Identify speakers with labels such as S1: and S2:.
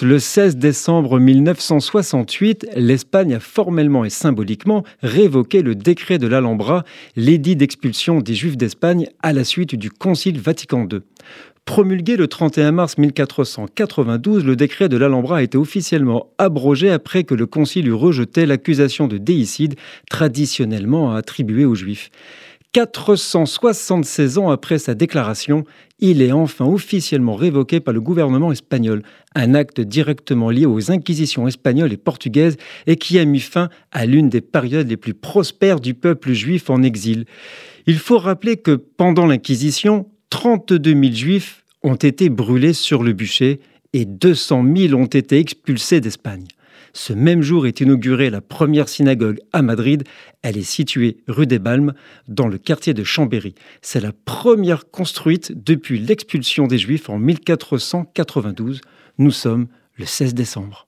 S1: Le 16 décembre 1968, l'Espagne a formellement et symboliquement révoqué le décret de l'Alhambra, l'édit d'expulsion des Juifs d'Espagne à la suite du Concile Vatican II. Promulgué le 31 mars 1492, le décret de l'Alhambra a été officiellement abrogé après que le Concile eut rejeté l'accusation de déicide traditionnellement attribuée aux Juifs. 476 ans après sa déclaration, il est enfin officiellement révoqué par le gouvernement espagnol, un acte directement lié aux inquisitions espagnoles et portugaises et qui a mis fin à l'une des périodes les plus prospères du peuple juif en exil. Il faut rappeler que pendant l'Inquisition, 32 000 juifs ont été brûlés sur le bûcher et 200 000 ont été expulsés d'Espagne. Ce même jour est inaugurée la première synagogue à Madrid. Elle est située rue des Balmes, dans le quartier de Chambéry. C'est la première construite depuis l'expulsion des Juifs en 1492. Nous sommes le 16 décembre.